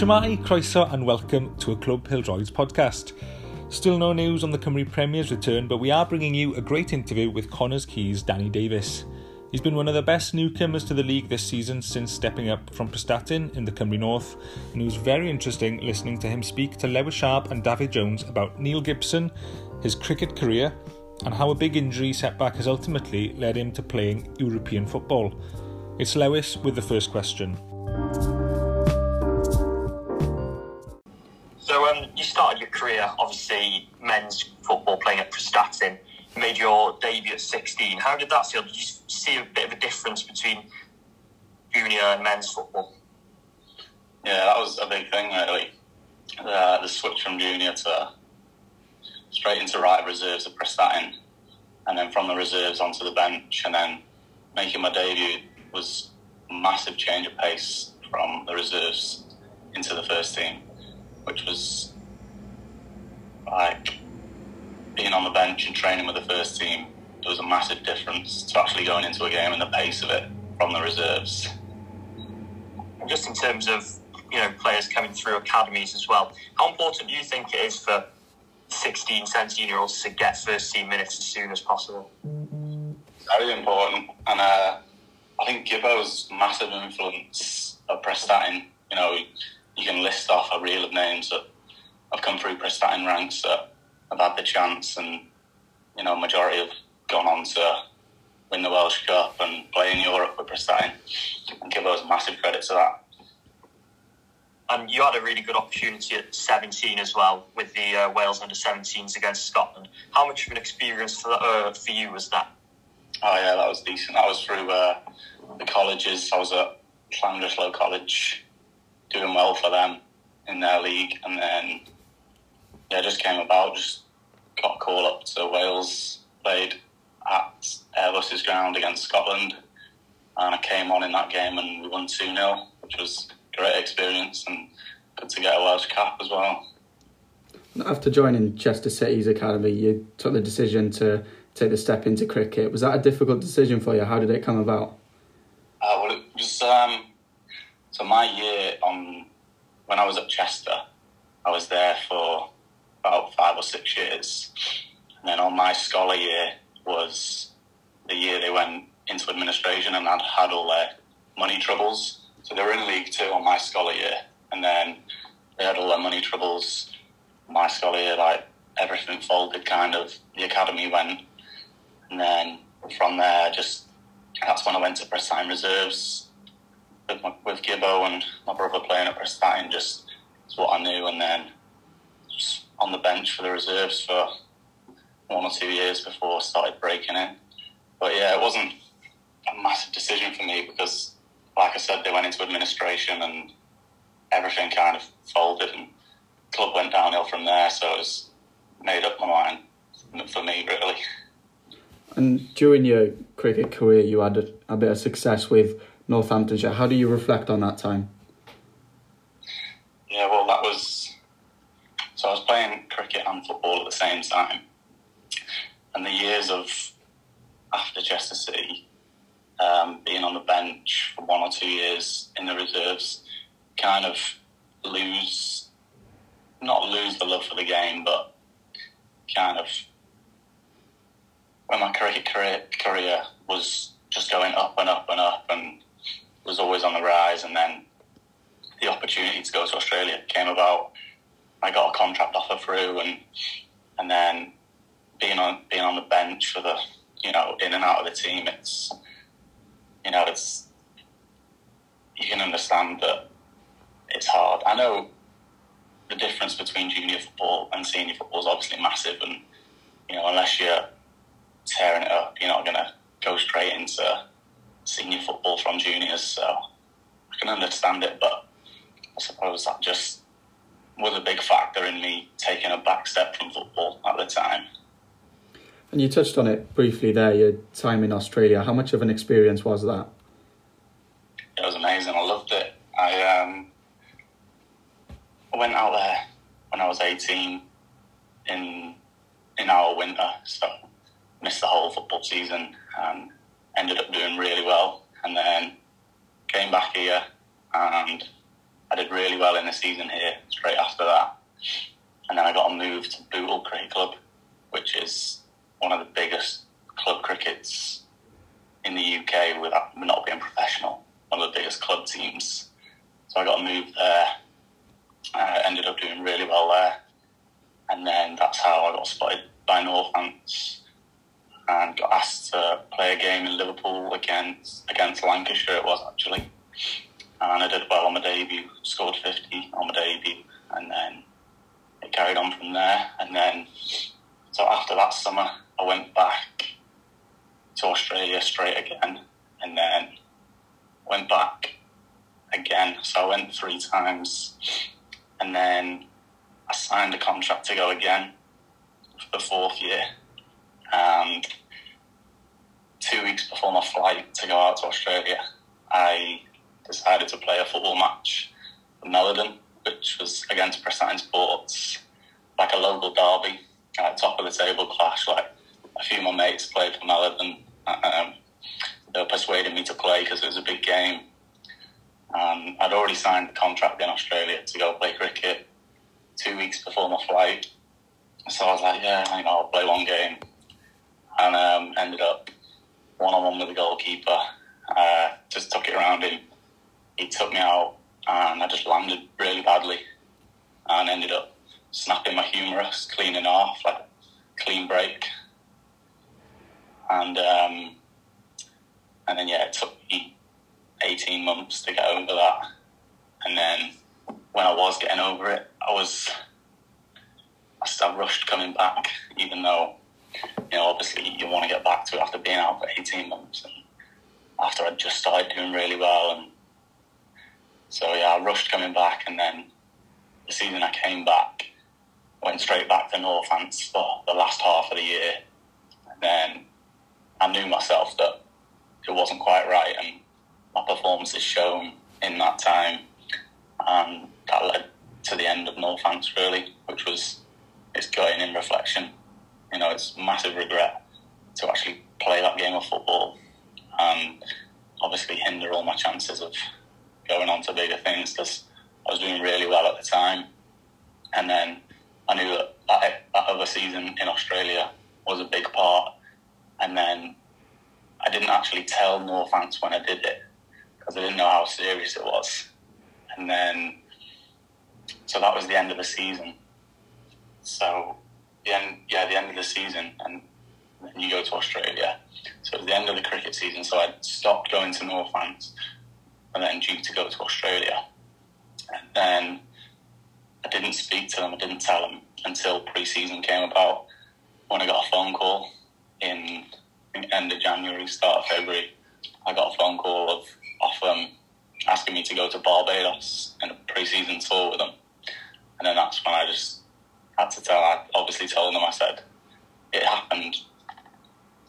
Shemai, croeso and welcome to a Club Pildroids podcast. Still no news on the Cymru Premier's return, but we are bringing you a great interview with Connah's Quay's Danny Davies. He's been one of the best newcomers to the league this season since stepping up from Prestatyn in the Cymru North, and it was very interesting listening to him speak to Lewis Sharp and David Jones about Neil Gibson, his cricket career, and how a big injury setback has ultimately led him to playing European football. It's Lewis with the first question. So um, you started your career, obviously, men's football playing at Prestatyn. You made your debut at 16. How did that feel? Did you see a bit of a difference between junior and men's football? Yeah, that was a big thing, really. The, the switch from junior to straight into right reserves at Prestatyn, and then from the reserves onto the bench, and then making my debut was a massive change of pace from the reserves into the first team which was like being on the bench and training with the first team. There was a massive difference to actually going into a game and the pace of it from the reserves. Just in terms of you know players coming through academies as well, how important do you think it is for 16, 17 year olds to get first team minutes as soon as possible? Very important, and uh, I think Gibbo's massive influence of Prestatyn. You know, you can list off a reel of names that have come through Prestatyn ranks that have had the chance, and you know, majority have gone on to win the Welsh Cup and play in Europe with Prestatyn, and give us massive credit to that. And you had a really good opportunity at 17 as well with the uh, Wales under 17s against Scotland. How much of an experience for, uh, for you was that? Oh yeah, that was decent. That was through uh, the colleges. I was at Llandrillo College doing well for them in their league, and then yeah, just came about. Just got a call up to Wales, played at Airbus's ground against Scotland, and I came on in that game, and we won two 0 which was a great experience and good to get a Welsh cap as well. After joining Chester City's academy, you took the decision to take the step into cricket. Was that a difficult decision for you? How did it come about? Uh, well, it was um, so my year on when I was at Chester, I was there for about five or six years, and then on my scholar year was the year they went into administration and had had all their money troubles. So they were in League Two on my scholar year, and then they had all their money troubles. My scholar year, like everything folded, kind of. The academy went, and then from there, just that's when I went to Prestatyn Reserves with, my, with Gibbo and my brother playing at Prestatyn just is what I knew. And then just on the bench for the reserves for one or two years before I started breaking in. But yeah, it wasn't a massive decision for me because, like I said, they went into administration and everything kind of folded and club went downhill from there. So it was made up my mind for me, really. And during your cricket career, you had a, a bit of success with Northamptonshire. How do you reflect on that time? Yeah, well, that was so I was playing cricket and football at the same time, and the years of after Chester City, um, being on the bench for one or two years in the reserves, kind of lose, not lose the love for the game, but kind of when my cricket career, career was just going up and up and up and was always on the rise, and then the opportunity to go to Australia came about. I got a contract offer through, and and then being on being on the bench for the you know in and out of the team, it's you know it's you can understand that it's hard. I know the difference between junior football and senior football is obviously massive, and you know unless you're tearing it up, you're not going to go straight into senior football from juniors, so I can understand it. But I suppose that just was a big factor in me taking a back step from football at the time. And you touched on it briefly there, your time in Australia. How much of an experience was that? It was amazing. I loved it. I um, I went out there when I was 18 in in our winter, so missed the whole football season and ended up doing really well. And then came back here and I did really well in the season here straight after that. And then I got a move to Bootle Cricket Club, which is one of the biggest club crickets in the UK without not being professional. One of the biggest club teams. So I got a move there. I ended up doing really well there. And then that's how I got spotted by Northants and got asked to play a game in Liverpool against against Lancashire. It was actually, and I did well on my debut. Scored fifty on my debut, and then it carried on from there. And then, so after that summer, I went back to Australia straight again, and then went back again. So I went three times, and then I signed a contract to go again for the fourth year. And two weeks before my flight to go out to Australia, I decided to play a football match for Meliden, which was against Prestatyn Sports, like a local derby, like top of the table clash. Like a few of my mates played for Meliden. Um, they were persuading me to play because it was a big game. Um, I'd already signed the contract in Australia to go play cricket two weeks before my flight. So I was like, yeah, you know, I'll play one game. And um, ended up one on one with the goalkeeper. Uh, just took it around him. He took me out, and I just landed really badly, and ended up snapping my humerus, cleaning off like a clean break. And um, and then yeah, it took me eighteen months to get over that. And then when I was getting over it, I was I rushed coming back, even though you know, obviously you want to get back to it after being out for 18 months and after I'd just started doing really well. And so, yeah, I rushed coming back. And then the season I came back, went straight back to Northants for the last half of the year. And then I knew myself that it wasn't quite right. And my performance is shown in that time. And that led to the end of Northants, really, which was it's going in reflection you know, it's massive regret to actually play that game of football and obviously hinder all my chances of going on to bigger things because I was doing really well at the time. And then I knew that, that other season in Australia was a big part. And then I didn't actually tell Northants when I did it because I didn't know how serious it was. And then, so that was the end of the season. So the end, yeah, the end of the season, and then you go to Australia. So it was the end of the cricket season. So I stopped going to Northants, and then due to go to Australia, and then I didn't speak to them. I didn't tell them until pre-season came about. When I got a phone call in, in end of January, start of February, I got a phone call of off them um, asking me to go to Barbados in a pre-season tour with them, and then that's when I just had to tell, I obviously told them, I said, it happened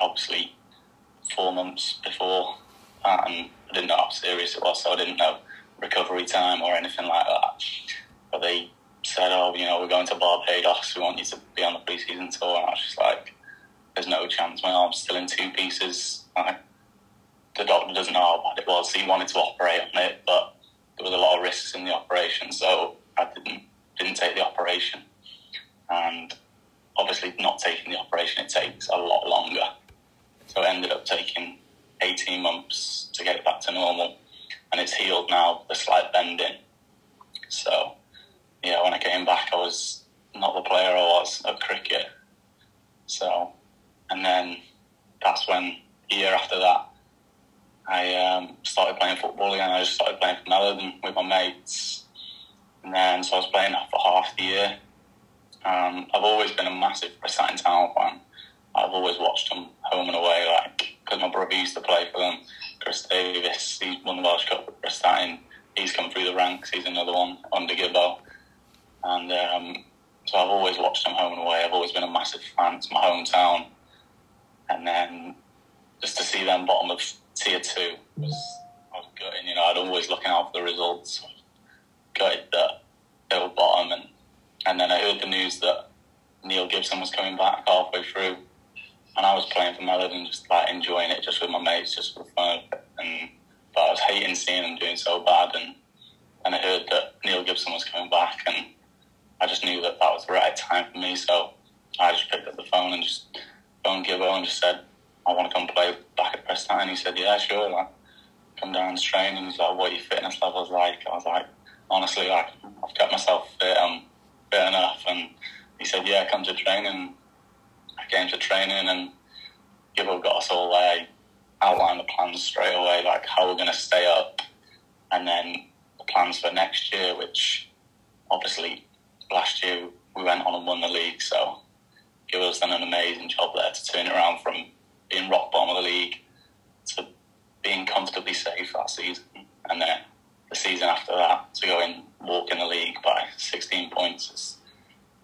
obviously four months before that, and I didn't know how serious it was, so I didn't know recovery time or anything like that. But they said, oh, you know, we're going to Barbados, we want you to be on the pre-season tour, and I was just like, there's no chance, my arm's still in two pieces. Like, the doctor doesn't know how bad it was, he wanted to operate on it, but there was a lot of risks in the operation, so I didn't didn't take the operation and obviously not taking the operation it takes a lot longer. So it ended up taking 18 months to get it back to normal and it's healed now the slight bending. So yeah when i came back i was not the player i was at cricket. So and then that's when a year after that I um, started playing football again. I just started playing for Meliden with my mates, and then so I was playing for half the year, um, I've always been a massive Prestatyn Town fan. I've always watched them home and away, like because my brother used to play for them. Chris Davies, he won the Welsh Cup with Prestatyn. He's come through the ranks. He's another one under Gibbo, and um, so I've always watched them home and away. I've always been a massive fan. It's my hometown, and then just to see them bottom of tier two was was gutting. You know, I'd always looking out for the results. Gutted that they were bottom and and then I heard the news that Neil Gibson was coming back halfway through, and I was playing for Meliden, just like enjoying it, just with my mates, just for fun. And but I was hating seeing them doing so bad, and and I heard that Neil Gibson was coming back, and I just knew that that was the right time for me. So I just picked up the phone and just phoned Gibbo and just said, I want to come play back at Preston. And he said, Yeah, sure. Like, come down to train. And he's like, What are your fitness levels like? I was like, Honestly, like, I've kept myself fit. I'm fit enough. And he said, Yeah, come to training. I came to training and Gibbo got us all there, outlined the plans straight away, like how we're going to stay up. And then the plans for next year, which obviously last year we went on and won the league. So Gibbo's done an amazing job there to turn it around from being rock bottom of the league to being comfortably safe that season. And then the season after that to go and walk in the league by 16 points. It's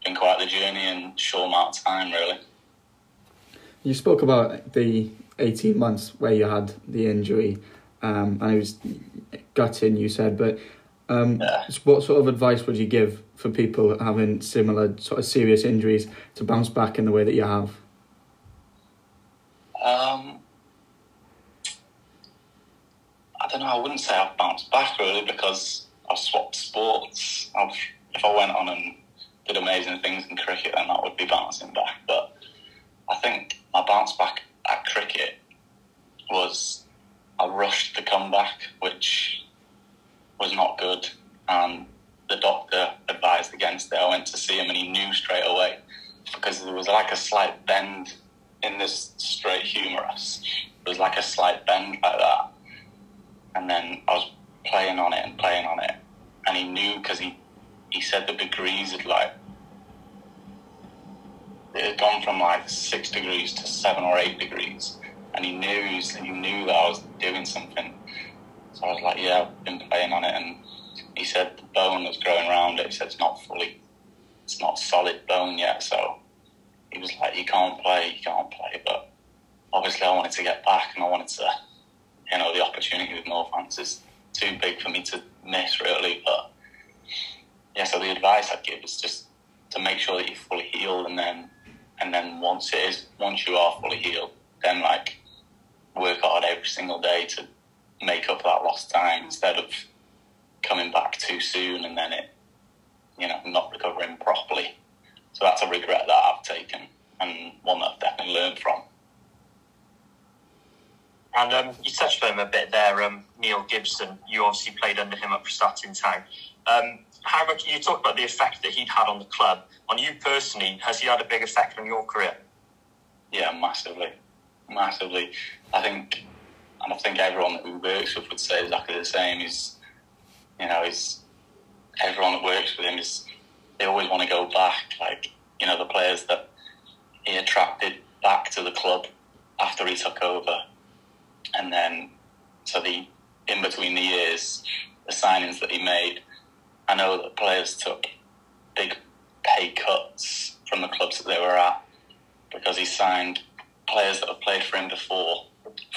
been quite the journey and short amount of time, really. You spoke about the 18 months where you had the injury, um, and it was gutting, you said, but um, Yeah. what sort of advice would you give for people having similar sort of serious injuries to bounce back in the way that you have? Um, I don't know. I wouldn't say I've bounced back really because I've swapped sports. I've, if I went on and did amazing things in cricket, then that would be bouncing back. But I think my bounce back at cricket was I rushed the comeback, which was not good, and the doctor advised against it. I went to see him, and he knew straight away because there was like a slight bend in this straight humerus. There was like a slight bend like that. And then I was playing on it and playing on it. And he knew because he, he said the degrees had like, it had gone from like six degrees to seven or eight degrees. And he knew, he knew that I was doing something. So I was like, yeah, I've been playing on it. And he said the bone that's growing around it, he said it's not fully, it's not solid bone yet. So he was like, "You can't play, you can't play." But obviously, I wanted to get back, and I wanted to, you know, the opportunity with Northants is too big for me to miss, really. But yeah, so the advice I'd give is just to make sure that you're fully healed, and then, and then once it is, once you are fully healed, then like work hard every single day to make up that lost time instead of coming back too soon and then it, you know, not recovering properly. So that's a regret that I've taken and one that I've definitely learned from. And um, you touched on him a bit there, um, Neil Gibson. You obviously played under him at Prestatyn town. Um, how much you talked about the effect that he'd had on the club. On you personally, has he had a big effect on your career? Yeah, massively, massively. I think, and I think everyone that works with would say exactly the same. Is you know, is everyone that works with him is they always want to go back. Like you know, the players that he attracted back to the club after he took over, and then so the in between the years, the signings that he made. I know that players took big pay cuts from the clubs that they were at because he signed players that have played for him before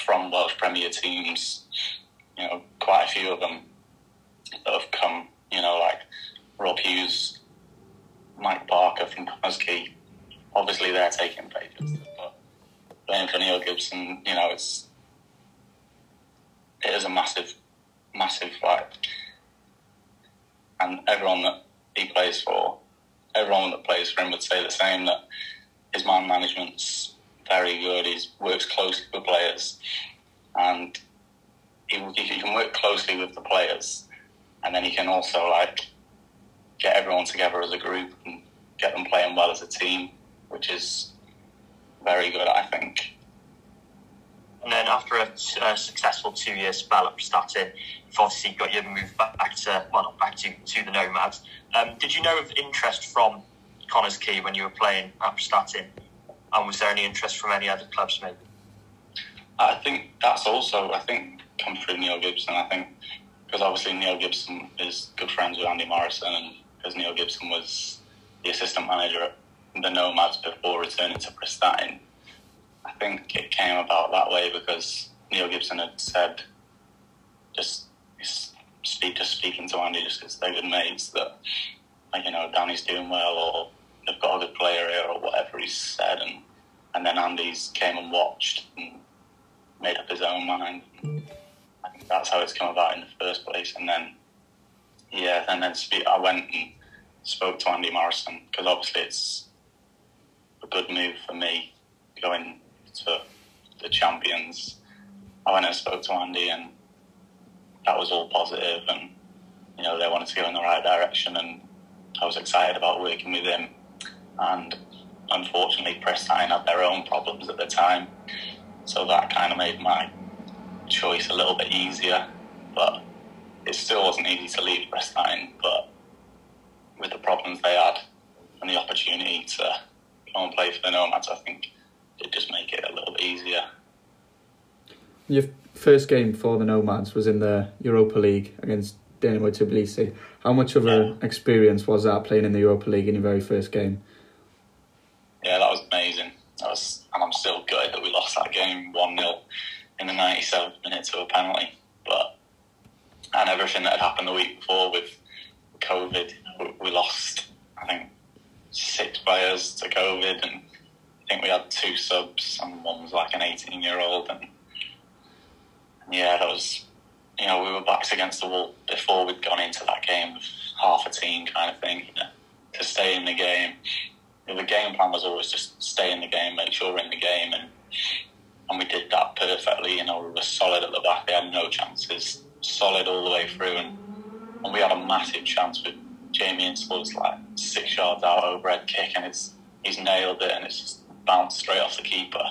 from Welsh Premier teams. You know, quite a few of them that have come. You know, like Rob Hughes, Mike Parker from Connah's Obviously, they're taking pay cuts, but playing for Neil Gibson, you know, it's it is a massive, massive like, and everyone that he plays for, everyone that plays for him would say the same that his man management's very good. He works closely with players, and he, he can work closely with the players, and then he can also like get everyone together as a group and get them playing well as a team, which is very good, I think. And then after a, successful two-year spell at Prestatyn, you've obviously got your move back to, well, not back to, to the Nomads. Um, did you know of interest from Connah's Quay when you were playing at Prestatyn? And was there any interest from any other clubs, maybe? I think that's also, I think, come through Neil Gibson. I think because obviously Neil Gibson is good friends with Andy Morrison, and because Neil Gibson was the assistant manager at the Nomads before returning to Prestatyn, I think it came about that way because Neil Gibson had said, just speak, just speaking to Andy, just because they're good mates, that like, you know Danny's doing well, or they've got a good player here, or whatever he said, and and then Andy's came and watched and made up his own mind. I think that's how it's come about in the first place, and then yeah, and then speak, I went and spoke to Andy Morrison because obviously it's a good move for me going to the champions. I went and spoke to Andy, and that was all positive, and you know they wanted to go in the right direction, and I was excited about working with him. And unfortunately, Prestatyn had their own problems at the time, so that kind of made my choice a little bit easier. But it still wasn't easy to leave Prestatyn, but with the problems they had and the opportunity to go and play for the Nomads, I think it just make it a little bit easier. Your first game for the Nomads was in the Europa League against Dinamo Tbilisi. How much of an experience was that playing in the Europa League in your very first game? Yeah, that was amazing. That was, and I'm still gutted that we lost that game 1 0 in the 97th minute to a penalty. But, and everything that had happened the week before with COVID, we lost, I think, six players to COVID, and I think we had two subs, and one was like an 18 year old. And, and yeah, that was, you know, we were backs against the wall before we'd gone into that game with half a team kind of thing, you know, to stay in the game. the game plan was always just stay in the game, make sure we're in the game, and and we did that perfectly. You know, we were solid at the back; they had no chances, solid all the way through, and and we had a massive chance with Jamie Insall's like six yards out overhead kick, and it's he's nailed it, and it's just bounced straight off the keeper.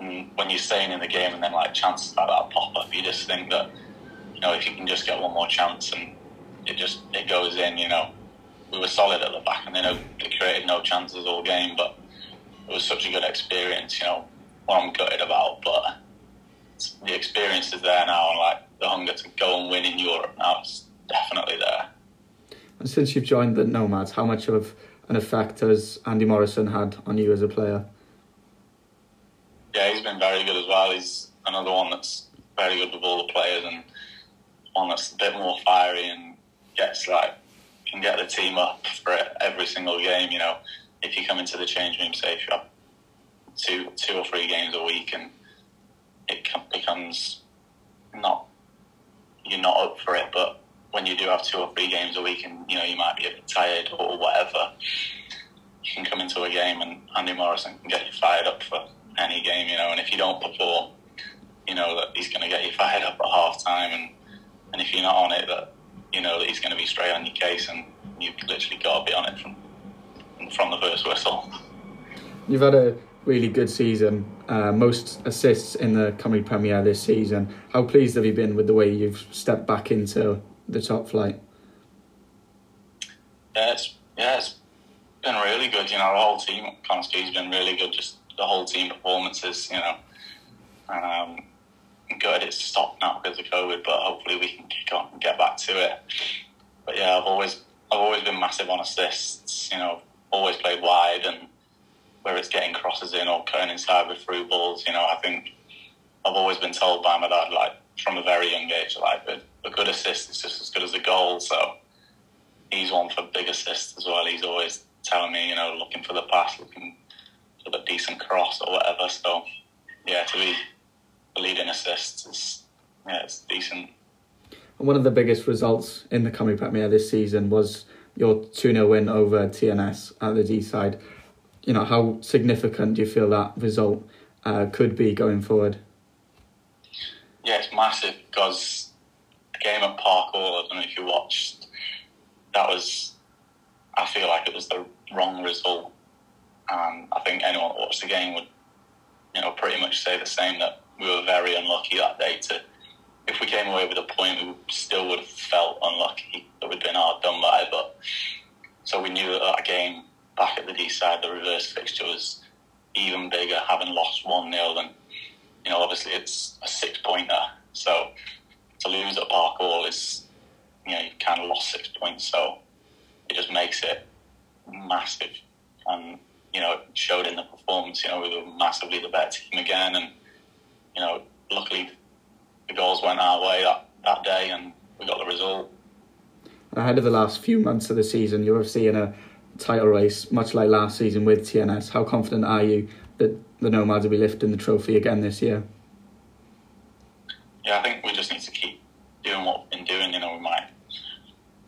And when you're staying in the game, and then like chances like that pop up, you just think that you know if you can just get one more chance, and it just it goes in. You know, we were solid at the back, and they, know, they created no chances all game, but it was such a good experience. You know, what I'm gutted about, but the experience is there now, and like the hunger to go and win in Europe now is definitely there. And since you've joined the Nomads, how much of an effect has Andy Morrison had on you as a player? Yeah, he's been very good as well. He's another one that's very good with all the players and one that's a bit more fiery and gets like can get the team up for every single game. You know, if you come into the change room, say if you have two two or three games a week, and it becomes not you're not up for it, but when you do have two or three games a week, and you know you might be a bit tired or whatever, you can come into a game and Andy Morrison can get you fired up for any game, you know. And if you don't perform, you know that he's going to get you fired up at half time, and and if you're not on it, that you know that he's going to be straight on your case, and you've literally got to be on it from from the first whistle. You've had a really good season, uh, most assists in the Cymru Premier this season. How pleased have you been with the way you've stepped back into the top flight? Yeah, it's, yeah, it's been really good. You know, the whole team at has been really good. Just the whole team performances, you know. Um, good it's stopped now because of COVID, but hopefully we can kick on and get back to it. But yeah, I've always I've always been massive on assists. You know, always played wide, and whether it's getting crosses in or cutting inside with through balls, you know, I think I've always been told by my dad, like from a very young age, like a, a good assist is just as good as a goal. So he's one for big assists as well. He's always telling me, you know, looking for the pass, looking for the decent cross or whatever. So yeah, to be leading assists is yeah, it's decent. And one of the biggest results in the Cymru Premier this season was your 2 0 win over TNS at the Deeside. You know, how significant do you feel that result uh, could be going forward? Yeah, it's massive because the game at Park Hall, I don't know if you watched, that was, I feel like it was the wrong result. And I think anyone that watched the game would, you know, pretty much say the same that we were very unlucky that day to. If we came away with a point, we still would have felt unlucky that we'd been hard done by. But so we knew that that game back at the Deeside, the reverse fixture was even bigger, having lost one 0 than you know. Obviously, it's a six pointer, so to lose at Park Hall is you know you've kind of lost six points, so it just makes it massive. And you know, it showed in the performance. You know, we were massively the better team again, and you know, luckily the goals went our way that, that day and we got the result. Ahead of the last few months of the season, you're obviously in a title race, much like last season with TNS. How confident are you that the Nomads will be lifting the trophy again this year? Yeah, I think we just need to keep doing what we've been doing. You know, we might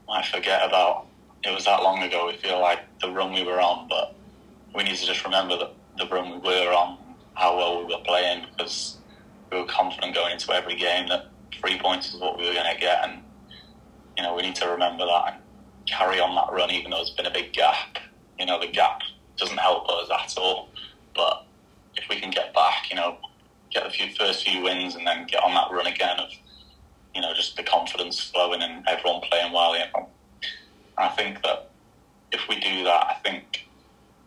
might forget about. It was that long ago. We feel like the run we were on, but we need to just remember that the run we were on, how well we were playing, because we were confident going into every game that three points is what we were going to get, and you know we need to remember that and carry on that run, even though there's been a big gap. You know the gap doesn't help us at all, but if we can get back, you know, get the few, first few wins and then get on that run again of, you know, just the confidence flowing and everyone playing well. You know, I think that if we do that, I think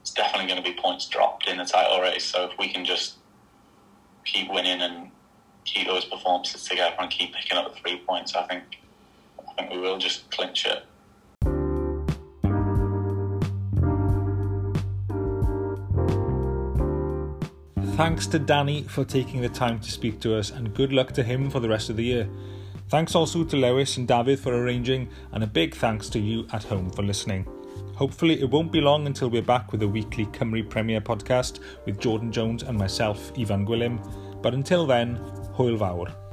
it's definitely going to be points dropped in the title race. So if we can just keep winning and keep those performances together and keep picking up the three points, I think I think we will just clinch it. Thanks to Danny for taking the time to speak to us, and good luck to him for the rest of the year. Thanks also to Lewis and David for arranging, and a big thanks to you at home for listening. Hopefully, it won't be long until we're back with a weekly Cymru Premier podcast with Jordan Jones and myself, Ivan Gwilym. But until then, hwyl fawr.